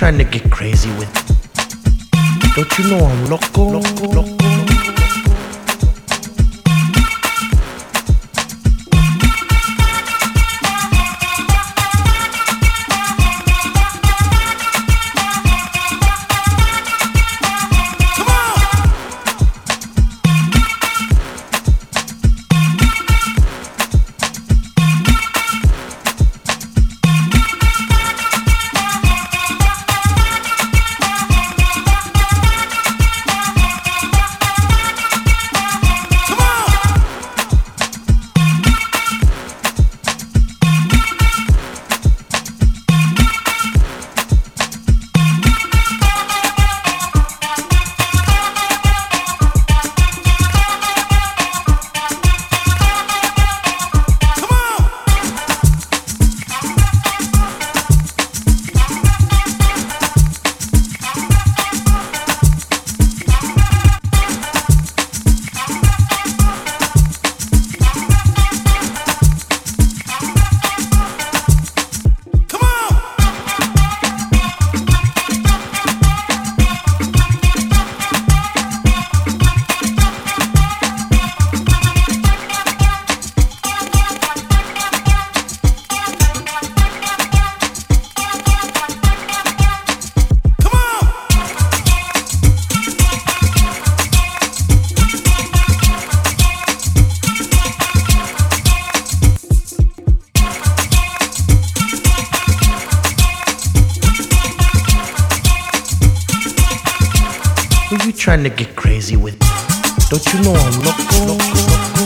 trying to get crazy with? Don't you know I'm loco? loco, loco? Who you trying to get crazy with? Don't you know I'm loco? loco, loco.